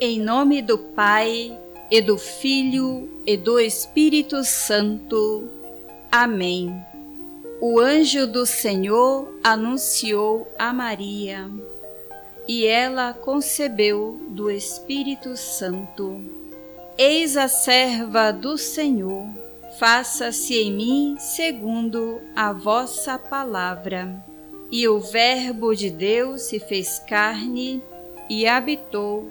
Em nome do Pai, e do Filho, e do Espírito Santo. Amém. O anjo do Senhor anunciou a Maria, e ela concebeu do Espírito Santo. Eis a serva do Senhor, faça-se em mim segundo a vossa palavra. E o Verbo de Deus se fez carne e habitou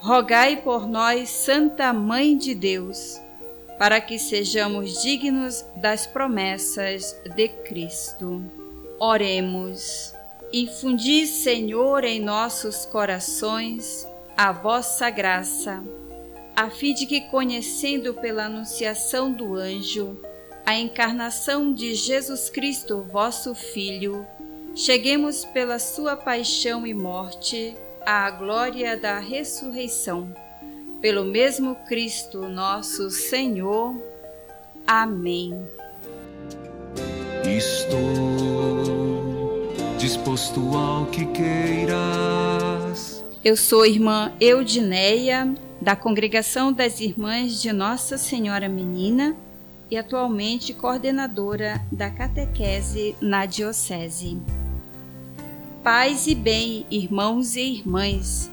rogai por nós, Santa Mãe de Deus, para que sejamos dignos das promessas de Cristo. Oremos. Infundi, Senhor, em nossos corações a vossa graça, a fim de que, conhecendo pela anunciação do anjo a encarnação de Jesus Cristo, vosso Filho, cheguemos pela sua paixão e morte à glória da ressurreição. Pelo mesmo Cristo nosso Senhor. Amém. Estou disposto ao que queiras. Eu sou irmã Eudineia, da Congregação das Irmãs de Nossa Senhora Menina e atualmente coordenadora da catequese na Diocese. Paz e bem, irmãos e irmãs,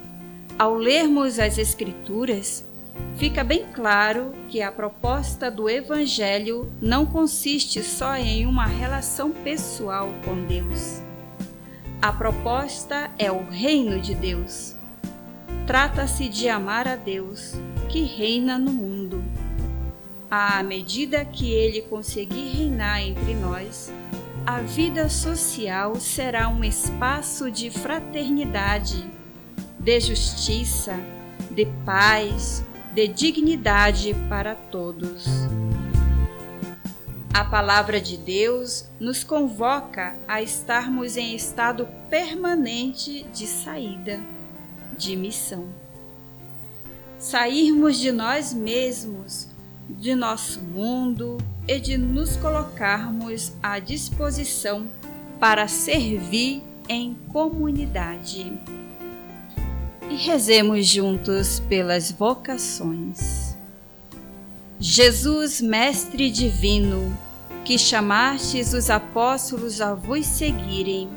ao lermos as Escrituras, fica bem claro que a proposta do Evangelho não consiste só em uma relação pessoal com Deus. A proposta é o reino de Deus. Trata-se de amar a Deus, que reina no mundo. À medida que ele conseguir reinar entre nós, a vida social será um espaço de fraternidade, de justiça, de paz, de dignidade para todos. A palavra de Deus nos convoca a estarmos em estado permanente de saída, de missão. Sairmos de nós mesmos, de nosso mundo, e de nos colocarmos à disposição para servir em comunidade. E rezemos juntos pelas vocações. Jesus, Mestre Divino, que chamastes os apóstolos a vos seguirem,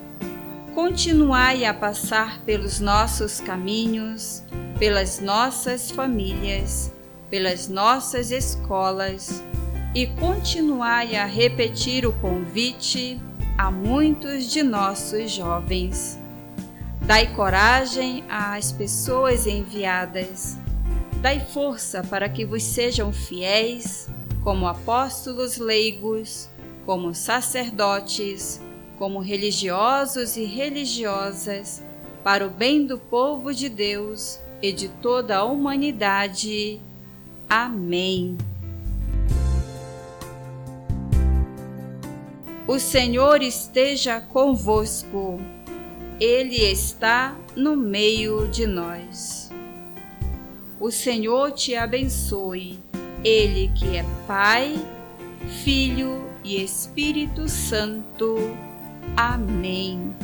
continuai a passar pelos nossos caminhos, pelas nossas famílias, pelas nossas escolas e continuai a repetir o convite a muitos de nossos jovens. Dai coragem às pessoas enviadas. Dai força para que vos sejam fiéis, como apóstolos leigos, como sacerdotes, como religiosos e religiosas, para o bem do povo de Deus e de toda a humanidade. Amém. O Senhor esteja convosco, Ele está no meio de nós. O Senhor te abençoe, Ele que é Pai, Filho e Espírito Santo. Amém.